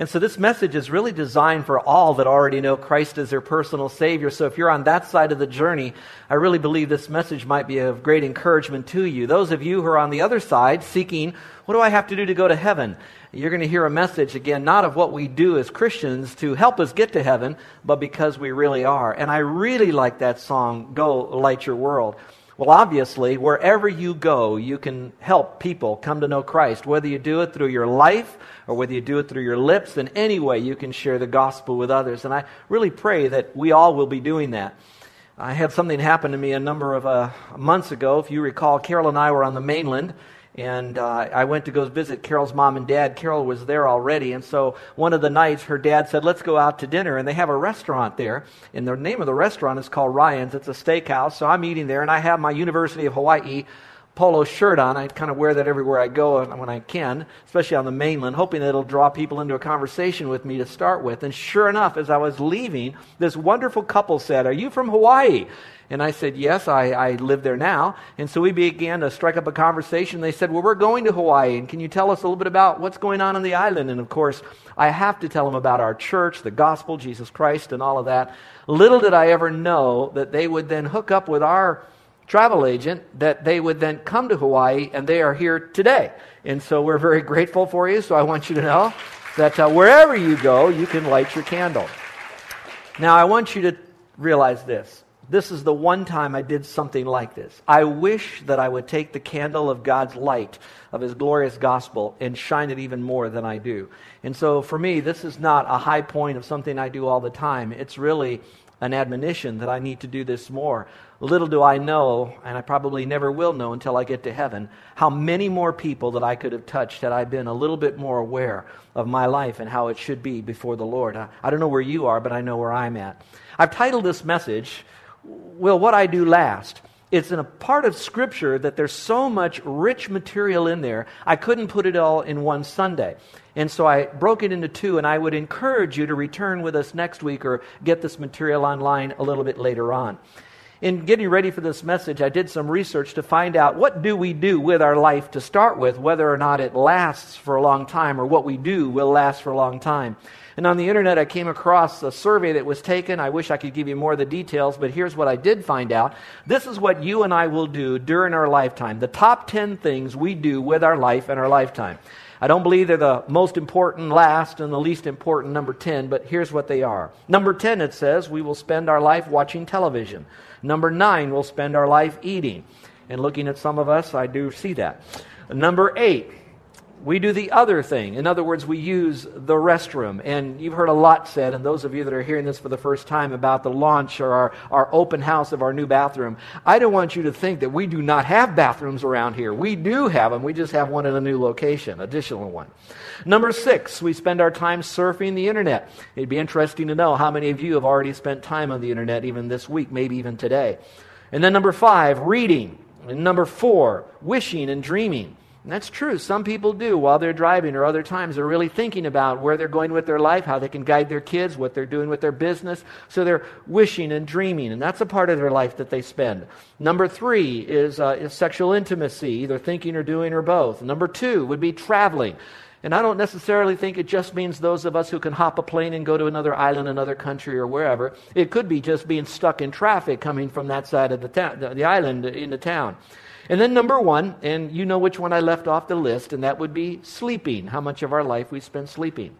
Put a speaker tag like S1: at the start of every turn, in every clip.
S1: And so this message is really designed for all that already know Christ as their personal Savior. So if you're on that side of the journey, I really believe this message might be of great encouragement to you. Those of you who are on the other side seeking, what do I have to do to go to heaven? You're going to hear a message, again, not of what we do as Christians to help us get to heaven, but because we really are. And I really like that song, Go Light Your World. Well, obviously, wherever you go, you can help people come to know Christ, whether you do it through your life or whether you do it through your lips. In any way, you can share the gospel with others. And I really pray that we all will be doing that. I had something happen to me a number of uh, months ago. If you recall, Carol and I were on the mainland and uh, I went to go visit Carol's mom and dad. Carol was there already. And so one of the nights, her dad said, Let's go out to dinner. And they have a restaurant there. And the name of the restaurant is called Ryan's. It's a steakhouse. So I'm eating there, and I have my University of Hawaii polo shirt on. I kind of wear that everywhere I go when I can, especially on the mainland, hoping that it'll draw people into a conversation with me to start with. And sure enough, as I was leaving, this wonderful couple said, Are you from Hawaii? And I said, Yes, I, I live there now. And so we began to strike up a conversation. They said, Well, we're going to Hawaii. And can you tell us a little bit about what's going on on the island? And of course, I have to tell them about our church, the gospel, Jesus Christ, and all of that. Little did I ever know that they would then hook up with our travel agent, that they would then come to Hawaii, and they are here today. And so we're very grateful for you. So I want you to know that uh, wherever you go, you can light your candle. Now, I want you to realize this this is the one time I did something like this. I wish that I would take the candle of God's light, of His glorious gospel, and shine it even more than I do. And so for me, this is not a high point of something I do all the time. It's really an admonition that I need to do this more. Little do I know, and I probably never will know until I get to heaven, how many more people that I could have touched had I been a little bit more aware of my life and how it should be before the Lord. I, I don't know where you are, but I know where I'm at. I've titled this message, Will What I Do Last? It's in a part of Scripture that there's so much rich material in there, I couldn't put it all in one Sunday. And so I broke it into two, and I would encourage you to return with us next week or get this material online a little bit later on. In getting ready for this message, I did some research to find out what do we do with our life to start with, whether or not it lasts for a long time or what we do will last for a long time. And on the internet, I came across a survey that was taken. I wish I could give you more of the details, but here's what I did find out. This is what you and I will do during our lifetime. The top 10 things we do with our life and our lifetime. I don't believe they're the most important last and the least important number 10, but here's what they are. Number 10, it says, we will spend our life watching television. Number 9, we'll spend our life eating. And looking at some of us, I do see that. Number 8, we do the other thing. In other words, we use the restroom. And you've heard a lot said, and those of you that are hearing this for the first time about the launch or our, our open house of our new bathroom, I don't want you to think that we do not have bathrooms around here. We do have them. We just have one in a new location, additional one. Number six, we spend our time surfing the internet. It'd be interesting to know how many of you have already spent time on the internet even this week, maybe even today. And then number five, reading. And number four, wishing and dreaming. And that's true. Some people do while they're driving or other times. They're really thinking about where they're going with their life, how they can guide their kids, what they're doing with their business. So they're wishing and dreaming, and that's a part of their life that they spend. Number three is, uh, is sexual intimacy, either thinking or doing or both. Number two would be traveling. And I don't necessarily think it just means those of us who can hop a plane and go to another island, another country, or wherever. It could be just being stuck in traffic coming from that side of the, ta- the island into town. And then number one, and you know which one I left off the list, and that would be sleeping. How much of our life we spend sleeping.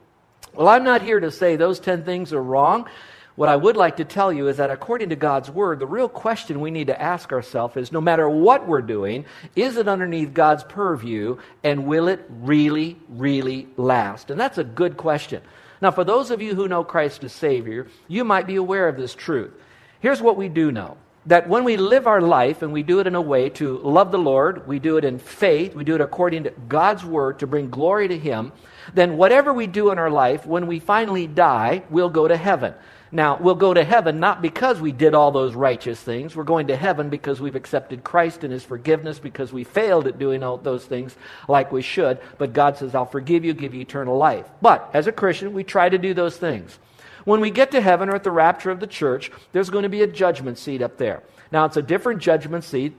S1: Well, I'm not here to say those 10 things are wrong. What I would like to tell you is that according to God's word, the real question we need to ask ourselves is no matter what we're doing, is it underneath God's purview and will it really, really last? And that's a good question. Now, for those of you who know Christ as Savior, you might be aware of this truth. Here's what we do know that when we live our life and we do it in a way to love the Lord, we do it in faith, we do it according to God's word to bring glory to Him, then whatever we do in our life, when we finally die, we'll go to heaven. Now, we'll go to heaven not because we did all those righteous things. We're going to heaven because we've accepted Christ and His forgiveness, because we failed at doing all those things like we should. But God says, I'll forgive you, give you eternal life. But as a Christian, we try to do those things. When we get to heaven or at the rapture of the church, there's going to be a judgment seat up there. Now, it's a different judgment seat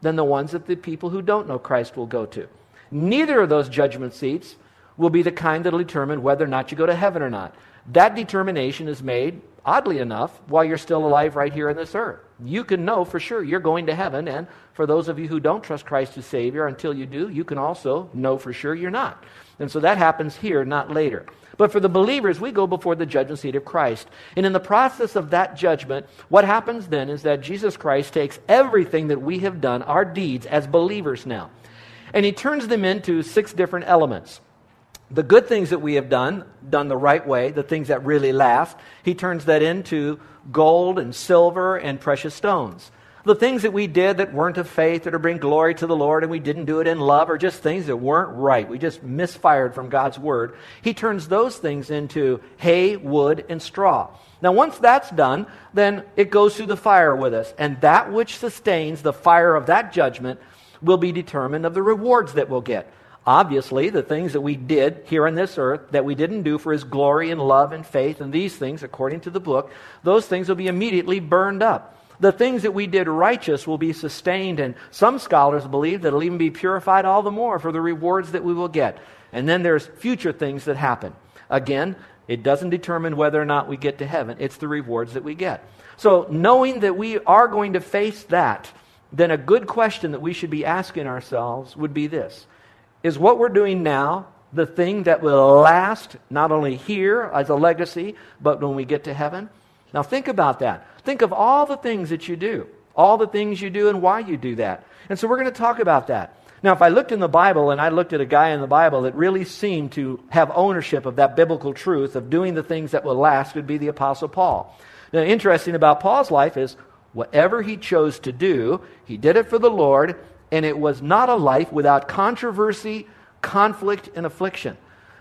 S1: than the ones that the people who don't know Christ will go to. Neither of those judgment seats will be the kind that will determine whether or not you go to heaven or not. That determination is made, oddly enough, while you're still alive right here on this earth. You can know for sure you're going to heaven, and for those of you who don't trust Christ as Savior, until you do, you can also know for sure you're not. And so that happens here, not later. But for the believers, we go before the judgment seat of Christ. And in the process of that judgment, what happens then is that Jesus Christ takes everything that we have done, our deeds, as believers now, and he turns them into six different elements the good things that we have done, done the right way, the things that really last, he turns that into gold and silver and precious stones. The things that we did that weren't of faith or to bring glory to the Lord and we didn't do it in love or just things that weren't right, we just misfired from God's word, he turns those things into hay, wood, and straw. Now, once that's done, then it goes through the fire with us. And that which sustains the fire of that judgment will be determined of the rewards that we'll get. Obviously, the things that we did here on this earth that we didn't do for His glory and love and faith, and these things, according to the book, those things will be immediately burned up. The things that we did righteous will be sustained, and some scholars believe that it'll even be purified all the more for the rewards that we will get. And then there's future things that happen. Again, it doesn't determine whether or not we get to heaven, it's the rewards that we get. So, knowing that we are going to face that, then a good question that we should be asking ourselves would be this is what we're doing now the thing that will last not only here as a legacy, but when we get to heaven? Now, think about that. Think of all the things that you do, all the things you do, and why you do that. And so, we're going to talk about that. Now, if I looked in the Bible and I looked at a guy in the Bible that really seemed to have ownership of that biblical truth of doing the things that will last, would be the Apostle Paul. Now, interesting about Paul's life is whatever he chose to do, he did it for the Lord, and it was not a life without controversy, conflict, and affliction.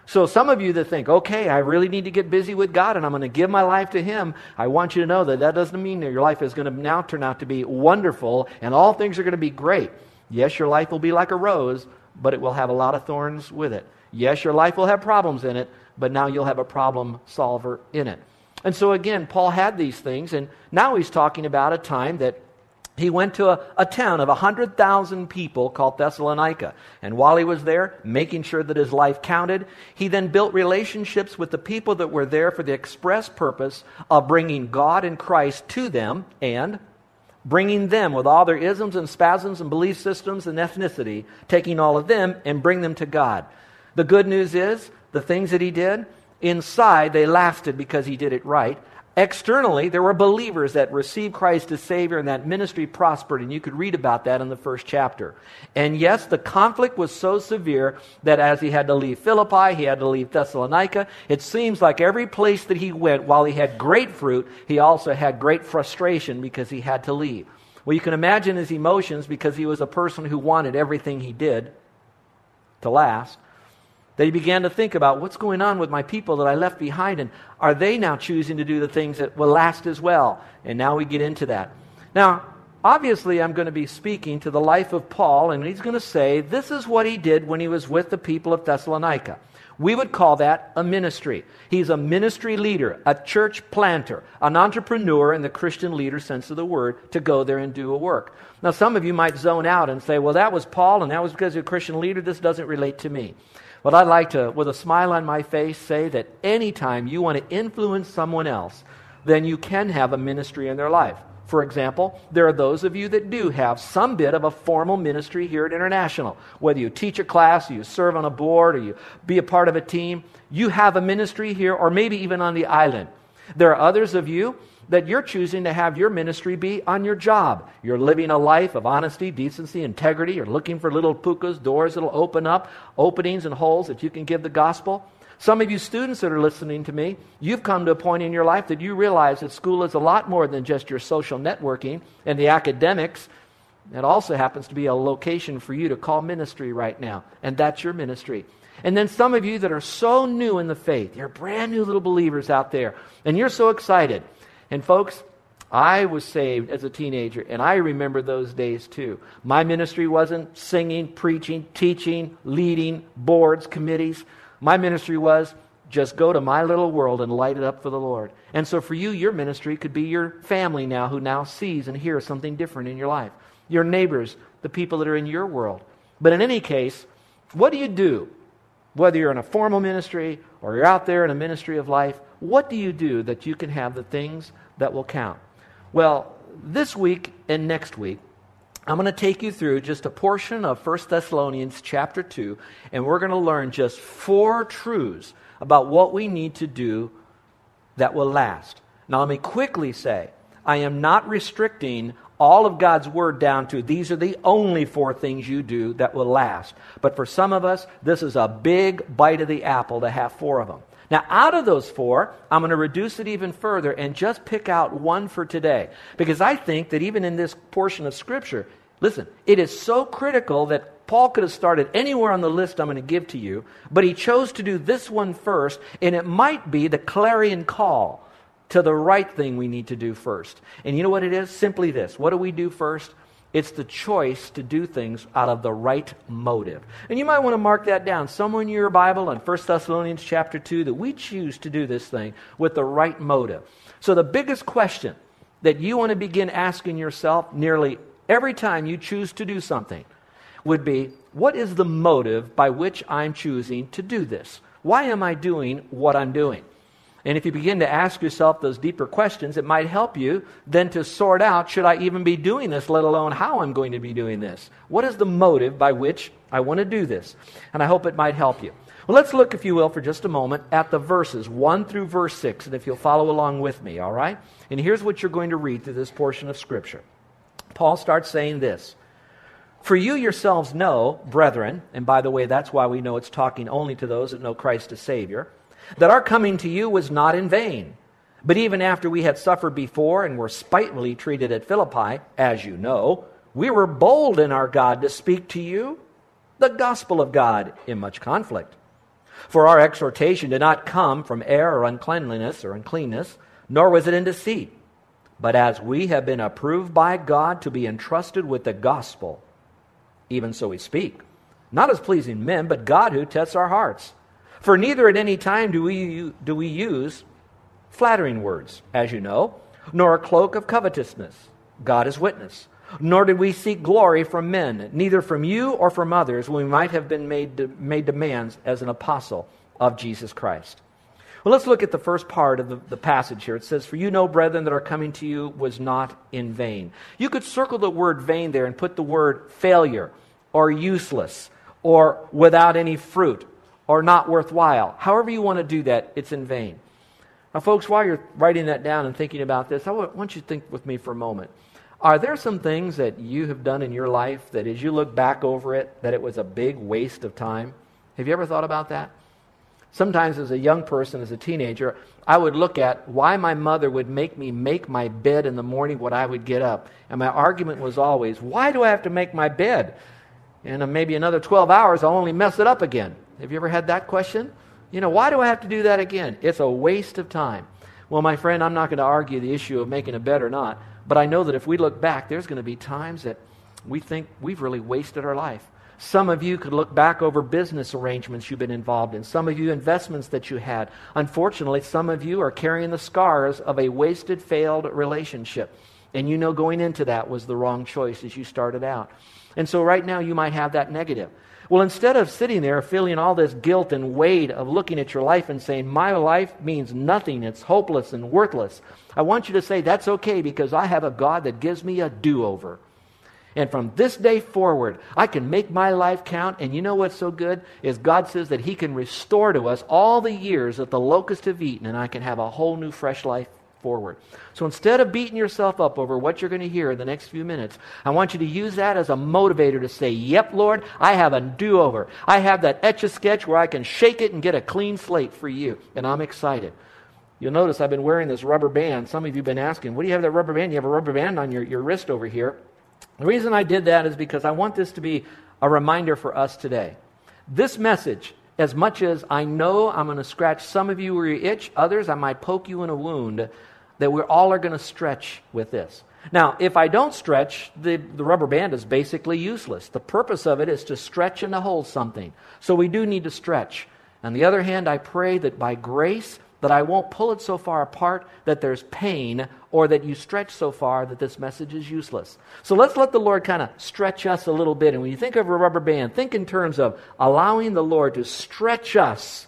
S1: So, some of you that think, okay, I really need to get busy with God and I'm going to give my life to Him, I want you to know that that doesn't mean that your life is going to now turn out to be wonderful and all things are going to be great. Yes, your life will be like a rose, but it will have a lot of thorns with it. Yes, your life will have problems in it, but now you'll have a problem solver in it. And so, again, Paul had these things, and now he's talking about a time that he went to a, a town of 100,000 people called Thessalonica. And while he was there, making sure that his life counted, he then built relationships with the people that were there for the express purpose of bringing God and Christ to them and bringing them with all their isms and spasms and belief systems and ethnicity, taking all of them and bring them to God. The good news is the things that he did, inside they lasted because he did it right. Externally, there were believers that received Christ as Savior and that ministry prospered, and you could read about that in the first chapter. And yes, the conflict was so severe that as he had to leave Philippi, he had to leave Thessalonica. It seems like every place that he went, while he had great fruit, he also had great frustration because he had to leave. Well, you can imagine his emotions because he was a person who wanted everything he did to last he began to think about what's going on with my people that I left behind, and are they now choosing to do the things that will last as well? And now we get into that. Now, obviously, I'm going to be speaking to the life of Paul, and he's going to say this is what he did when he was with the people of Thessalonica. We would call that a ministry. He's a ministry leader, a church planter, an entrepreneur in the Christian leader sense of the word to go there and do a work. Now, some of you might zone out and say, well, that was Paul and that was because he's a Christian leader. This doesn't relate to me. But I'd like to, with a smile on my face, say that anytime you want to influence someone else, then you can have a ministry in their life. For example, there are those of you that do have some bit of a formal ministry here at International. Whether you teach a class, or you serve on a board, or you be a part of a team, you have a ministry here, or maybe even on the island. There are others of you that you're choosing to have your ministry be on your job. You're living a life of honesty, decency, integrity. You're looking for little pukas, doors that'll open up, openings and holes that you can give the gospel. Some of you students that are listening to me, you've come to a point in your life that you realize that school is a lot more than just your social networking and the academics. It also happens to be a location for you to call ministry right now, and that's your ministry. And then some of you that are so new in the faith, you're brand new little believers out there, and you're so excited. And folks, I was saved as a teenager, and I remember those days too. My ministry wasn't singing, preaching, teaching, leading boards, committees. My ministry was just go to my little world and light it up for the Lord. And so for you, your ministry could be your family now who now sees and hears something different in your life, your neighbors, the people that are in your world. But in any case, what do you do? Whether you're in a formal ministry or you're out there in a ministry of life, what do you do that you can have the things that will count? Well, this week and next week, I'm going to take you through just a portion of 1 Thessalonians chapter 2, and we're going to learn just four truths about what we need to do that will last. Now, let me quickly say, I am not restricting all of God's word down to these are the only four things you do that will last. But for some of us, this is a big bite of the apple to have four of them. Now, out of those four, I'm going to reduce it even further and just pick out one for today. Because I think that even in this portion of Scripture, listen, it is so critical that Paul could have started anywhere on the list I'm going to give to you, but he chose to do this one first, and it might be the clarion call to the right thing we need to do first. And you know what it is? Simply this. What do we do first? It's the choice to do things out of the right motive. And you might want to mark that down somewhere in your Bible in 1 Thessalonians chapter 2 that we choose to do this thing with the right motive. So the biggest question that you want to begin asking yourself nearly every time you choose to do something would be what is the motive by which I'm choosing to do this? Why am I doing what I'm doing? And if you begin to ask yourself those deeper questions, it might help you then to sort out should I even be doing this, let alone how I'm going to be doing this? What is the motive by which I want to do this? And I hope it might help you. Well, let's look, if you will, for just a moment at the verses 1 through verse 6, and if you'll follow along with me, all right? And here's what you're going to read through this portion of Scripture. Paul starts saying this For you yourselves know, brethren, and by the way, that's why we know it's talking only to those that know Christ as Savior that our coming to you was not in vain. But even after we had suffered before and were spitefully treated at Philippi, as you know, we were bold in our God to speak to you the gospel of God in much conflict. For our exhortation did not come from error or uncleanliness or uncleanness, nor was it in deceit. But as we have been approved by God to be entrusted with the gospel, even so we speak, not as pleasing men, but God who tests our hearts. For neither at any time do we, do we use flattering words, as you know, nor a cloak of covetousness. God is witness. Nor did we seek glory from men, neither from you or from others, when we might have been made, made demands as an apostle of Jesus Christ. Well, let's look at the first part of the, the, passage here. It says, For you know, brethren, that our coming to you was not in vain. You could circle the word vain there and put the word failure or useless or without any fruit or not worthwhile. However, you want to do that, it's in vain. Now, folks, while you're writing that down and thinking about this, I want you to think with me for a moment. Are there some things that you have done in your life that as you look back over it, that it was a big waste of time? Have you ever thought about that? Sometimes, as a young person, as a teenager, I would look at why my mother would make me make my bed in the morning when I would get up. And my argument was always, why do I have to make my bed? And maybe another 12 hours, I'll only mess it up again. Have you ever had that question? You know, why do I have to do that again? It's a waste of time. Well, my friend, I'm not going to argue the issue of making a bed or not, but I know that if we look back, there's going to be times that we think we've really wasted our life. Some of you could look back over business arrangements you've been involved in, some of you investments that you had. Unfortunately, some of you are carrying the scars of a wasted, failed relationship. And you know going into that was the wrong choice as you started out. And so right now you might have that negative. Well, instead of sitting there feeling all this guilt and weight of looking at your life and saying, My life means nothing, it's hopeless and worthless, I want you to say, That's okay because I have a God that gives me a do over. And from this day forward, I can make my life count. And you know what's so good? Is God says that He can restore to us all the years that the locusts have eaten, and I can have a whole new, fresh life forward. So instead of beating yourself up over what you're going to hear in the next few minutes, I want you to use that as a motivator to say, Yep, Lord, I have a do over. I have that etch a sketch where I can shake it and get a clean slate for you. And I'm excited. You'll notice I've been wearing this rubber band. Some of you have been asking, What do you have that rubber band? You have a rubber band on your, your wrist over here. The reason I did that is because I want this to be a reminder for us today. This message, as much as I know I'm going to scratch some of you where you itch, others I might poke you in a wound, that we all are going to stretch with this. Now, if I don't stretch, the, the rubber band is basically useless. The purpose of it is to stretch and to hold something. So we do need to stretch. On the other hand, I pray that by grace, that I won't pull it so far apart that there's pain or that you stretch so far that this message is useless. So let's let the Lord kind of stretch us a little bit. And when you think of a rubber band, think in terms of allowing the Lord to stretch us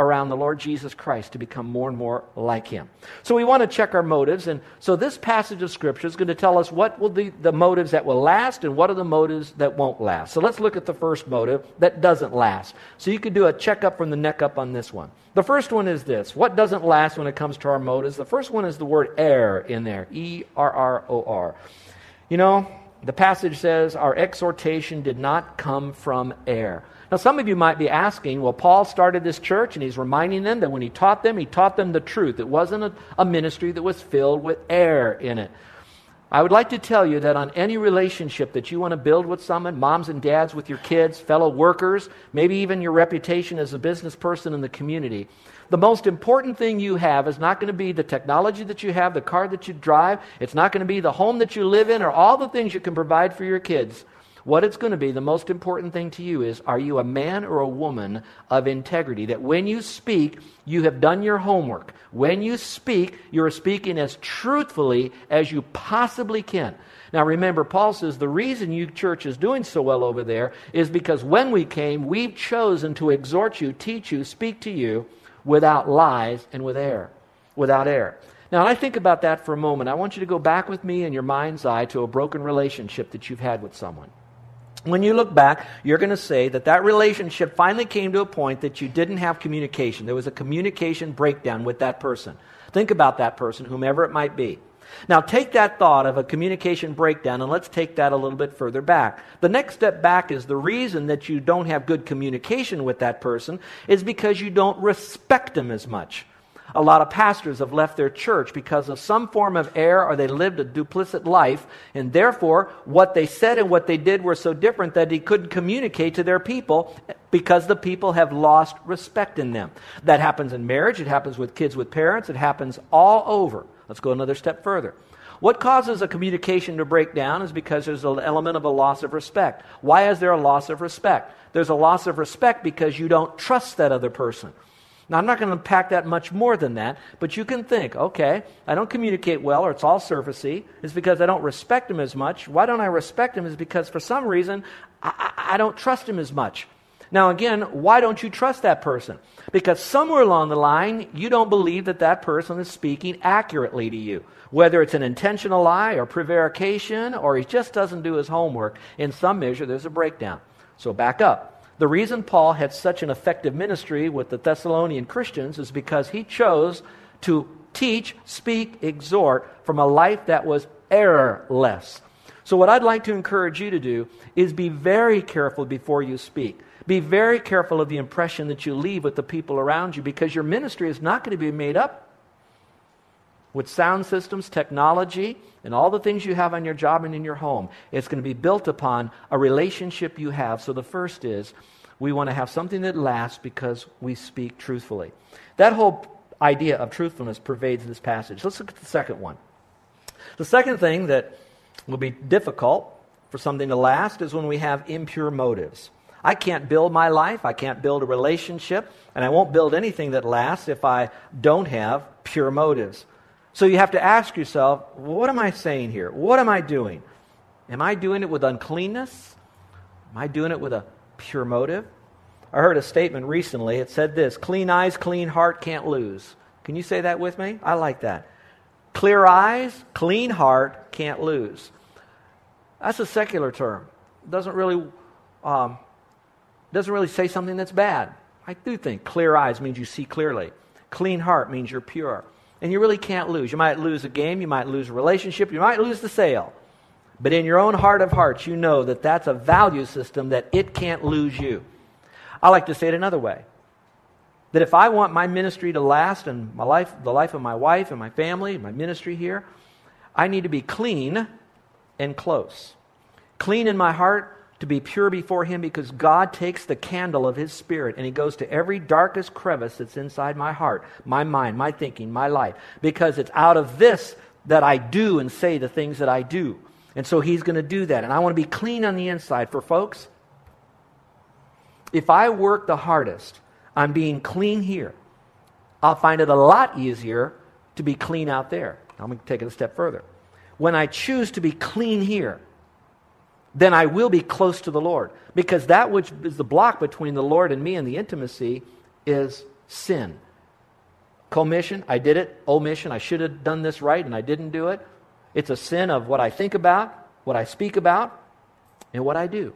S1: around the Lord Jesus Christ to become more and more like Him. So we want to check our motives. And so this passage of Scripture is going to tell us what will be the motives that will last and what are the motives that won't last. So let's look at the first motive that doesn't last. So you could do a checkup from the neck up on this one. The first one is this what doesn't last when it comes to our motives? The first one is the word err in there E R R O R. You know, the passage says, Our exhortation did not come from air. Now, some of you might be asking, well, Paul started this church and he's reminding them that when he taught them, he taught them the truth. It wasn't a, a ministry that was filled with air in it. I would like to tell you that on any relationship that you want to build with someone, moms and dads with your kids, fellow workers, maybe even your reputation as a business person in the community, the most important thing you have is not going to be the technology that you have, the car that you drive. It's not going to be the home that you live in or all the things you can provide for your kids. What it's going to be, the most important thing to you is are you a man or a woman of integrity? That when you speak, you have done your homework. When you speak, you're speaking as truthfully as you possibly can. Now remember, Paul says the reason you church is doing so well over there is because when we came, we've chosen to exhort you, teach you, speak to you without lies and with air, without air. Now, I think about that for a moment. I want you to go back with me in your mind's eye to a broken relationship that you've had with someone. When you look back, you're going to say that that relationship finally came to a point that you didn't have communication. There was a communication breakdown with that person. Think about that person, whomever it might be. Now, take that thought of a communication breakdown and let's take that a little bit further back. The next step back is the reason that you don't have good communication with that person is because you don't respect them as much. A lot of pastors have left their church because of some form of error or they lived a duplicit life, and therefore what they said and what they did were so different that he couldn't communicate to their people because the people have lost respect in them. That happens in marriage, it happens with kids with parents, it happens all over. Let's go another step further. What causes a communication to break down is because there's an element of a loss of respect. Why is there a loss of respect? There's a loss of respect because you don't trust that other person. Now, I'm not going to unpack that much more than that, but you can think, okay, I don't communicate well, or it's all surfacey. It's because I don't respect him as much. Why don't I respect him? Is because for some reason I, I, I don't trust him as much. Now, again, why don't you trust that person? Because somewhere along the line, you don't believe that that person is speaking accurately to you. Whether it's an intentional lie or prevarication or he just doesn't do his homework, in some measure, there's a breakdown. So back up. The reason Paul had such an effective ministry with the Thessalonian Christians is because he chose to teach, speak, exhort from a life that was errorless. So, what I'd like to encourage you to do is be very careful before you speak. Be very careful of the impression that you leave with the people around you because your ministry is not going to be made up with sound systems, technology, and all the things you have on your job and in your home. It's going to be built upon a relationship you have. So the first is we want to have something that lasts because we speak truthfully. That whole idea of truthfulness pervades this passage. Let's look at the second one. The second thing that will be difficult for something to last is when we have impure motives. I can't build my life, I can't build a relationship, and I won't build anything that lasts if I don't have pure motives. So you have to ask yourself, what am I saying here? What am I doing? Am I doing it with uncleanness? Am I doing it with a pure motive? I heard a statement recently. It said this clean eyes, clean heart can't lose. Can you say that with me? I like that. Clear eyes, clean heart can't lose. That's a secular term. It doesn't really, um, doesn't really say something that's bad. I do think clear eyes means you see clearly. Clean heart means you're pure. And you really can't lose. You might lose a game, you might lose a relationship, you might lose the sale. But in your own heart of hearts, you know that that's a value system that it can't lose you. I like to say it another way that if I want my ministry to last and my life, the life of my wife and my family, my ministry here, I need to be clean and close. Clean in my heart to be pure before Him because God takes the candle of His Spirit and He goes to every darkest crevice that's inside my heart, my mind, my thinking, my life, because it's out of this that I do and say the things that I do. And so He's going to do that. And I want to be clean on the inside. For folks, if I work the hardest on being clean here, I'll find it a lot easier to be clean out there. I'm going to take it a step further. When I choose to be clean here, then I will be close to the Lord. Because that which is the block between the Lord and me and the intimacy is sin. Commission, I did it. Omission, I should have done this right and I didn't do it. It's a sin of what I think about, what I speak about, and what I do.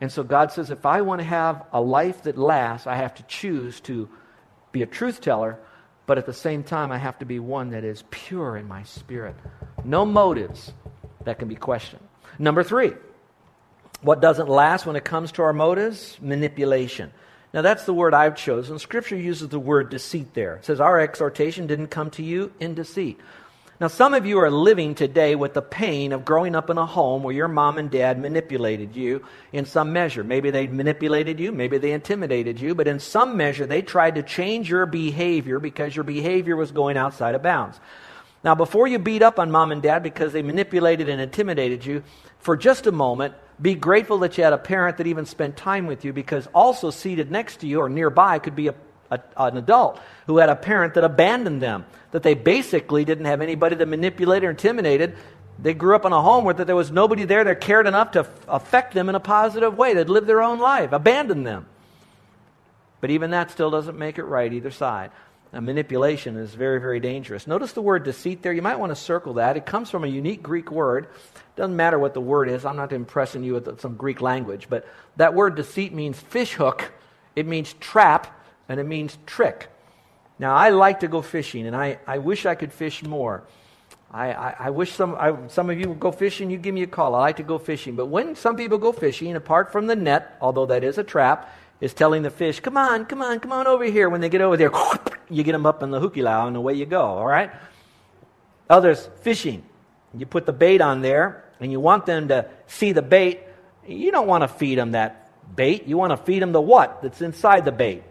S1: And so God says if I want to have a life that lasts, I have to choose to be a truth teller, but at the same time, I have to be one that is pure in my spirit. No motives that can be questioned. Number three, what doesn't last when it comes to our motives? Manipulation. Now, that's the word I've chosen. Scripture uses the word deceit there. It says, Our exhortation didn't come to you in deceit. Now, some of you are living today with the pain of growing up in a home where your mom and dad manipulated you in some measure. Maybe they manipulated you, maybe they intimidated you, but in some measure they tried to change your behavior because your behavior was going outside of bounds. Now, before you beat up on mom and dad because they manipulated and intimidated you, for just a moment, be grateful that you had a parent that even spent time with you because also seated next to you or nearby could be a, a, an adult who had a parent that abandoned them, that they basically didn't have anybody that manipulated or intimidated. They grew up in a home where there was nobody there that cared enough to affect them in a positive way. They'd lived their own life, abandoned them. But even that still doesn't make it right either side manipulation is very, very dangerous. Notice the word deceit there. You might want to circle that. It comes from a unique Greek word. Doesn't matter what the word is. I'm not impressing you with some Greek language, but that word deceit means fish hook, it means trap, and it means trick. Now, I like to go fishing, and I, I wish I could fish more. I, I, I wish some, I, some of you would go fishing, you give me a call. I like to go fishing. But when some people go fishing, apart from the net, although that is a trap, is telling the fish, come on, come on, come on over here. When they get over there, you get them up in the hukilau and away you go, all right? Others, fishing. You put the bait on there and you want them to see the bait. You don't want to feed them that bait. You want to feed them the what that's inside the bait?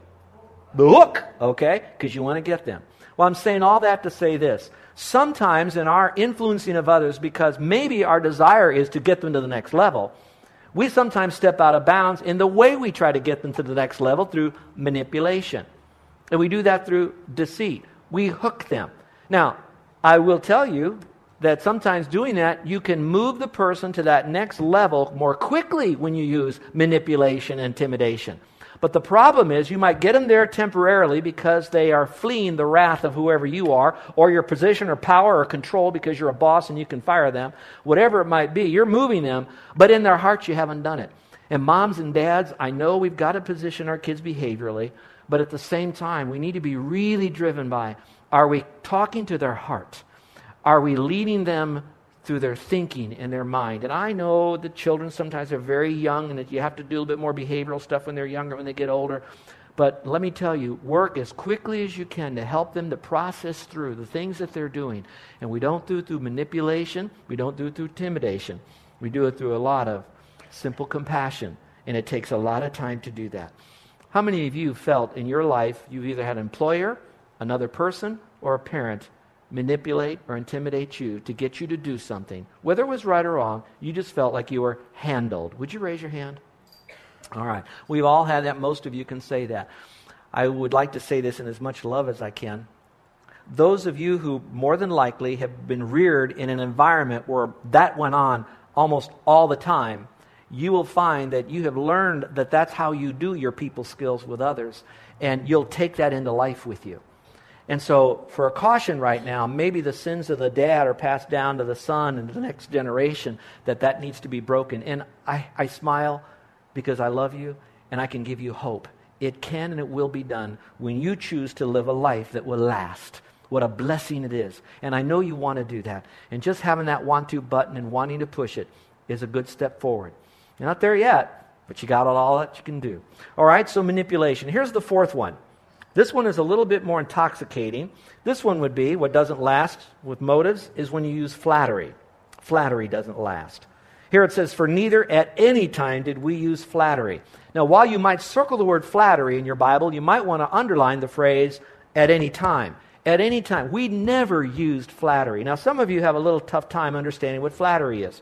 S1: The hook, okay? Because you want to get them. Well, I'm saying all that to say this. Sometimes in our influencing of others, because maybe our desire is to get them to the next level, we sometimes step out of bounds in the way we try to get them to the next level through manipulation. And we do that through deceit. We hook them. Now, I will tell you that sometimes doing that, you can move the person to that next level more quickly when you use manipulation and intimidation. But the problem is, you might get them there temporarily because they are fleeing the wrath of whoever you are, or your position or power or control because you're a boss and you can fire them. Whatever it might be, you're moving them, but in their hearts, you haven't done it. And moms and dads, I know we've got to position our kids behaviorally, but at the same time, we need to be really driven by are we talking to their heart? Are we leading them through their thinking and their mind. And I know that children sometimes are very young and that you have to do a little bit more behavioral stuff when they're younger, when they get older. But let me tell you, work as quickly as you can to help them to process through the things that they're doing. And we don't do it through manipulation, we don't do it through intimidation. We do it through a lot of simple compassion. And it takes a lot of time to do that. How many of you felt in your life you've either had an employer, another person, or a parent manipulate or intimidate you to get you to do something, whether it was right or wrong, you just felt like you were handled. Would you raise your hand? All right. We've all had that. Most of you can say that. I would like to say this in as much love as I can. Those of you who more than likely have been reared in an environment where that went on almost all the time, you will find that you have learned that that's how you do your people skills with others, and you'll take that into life with you. And so, for a caution right now, maybe the sins of the dad are passed down to the son and the next generation, that that needs to be broken. And I, I smile because I love you and I can give you hope. It can and it will be done when you choose to live a life that will last. What a blessing it is. And I know you want to do that. And just having that want to button and wanting to push it is a good step forward. You're not there yet, but you got all that you can do. All right, so manipulation. Here's the fourth one this one is a little bit more intoxicating. This one would be what doesn't last with motives is when you use flattery. Flattery doesn't last. Here it says, For neither at any time did we use flattery. Now, while you might circle the word flattery in your Bible, you might want to underline the phrase at any time. At any time. We never used flattery. Now, some of you have a little tough time understanding what flattery is.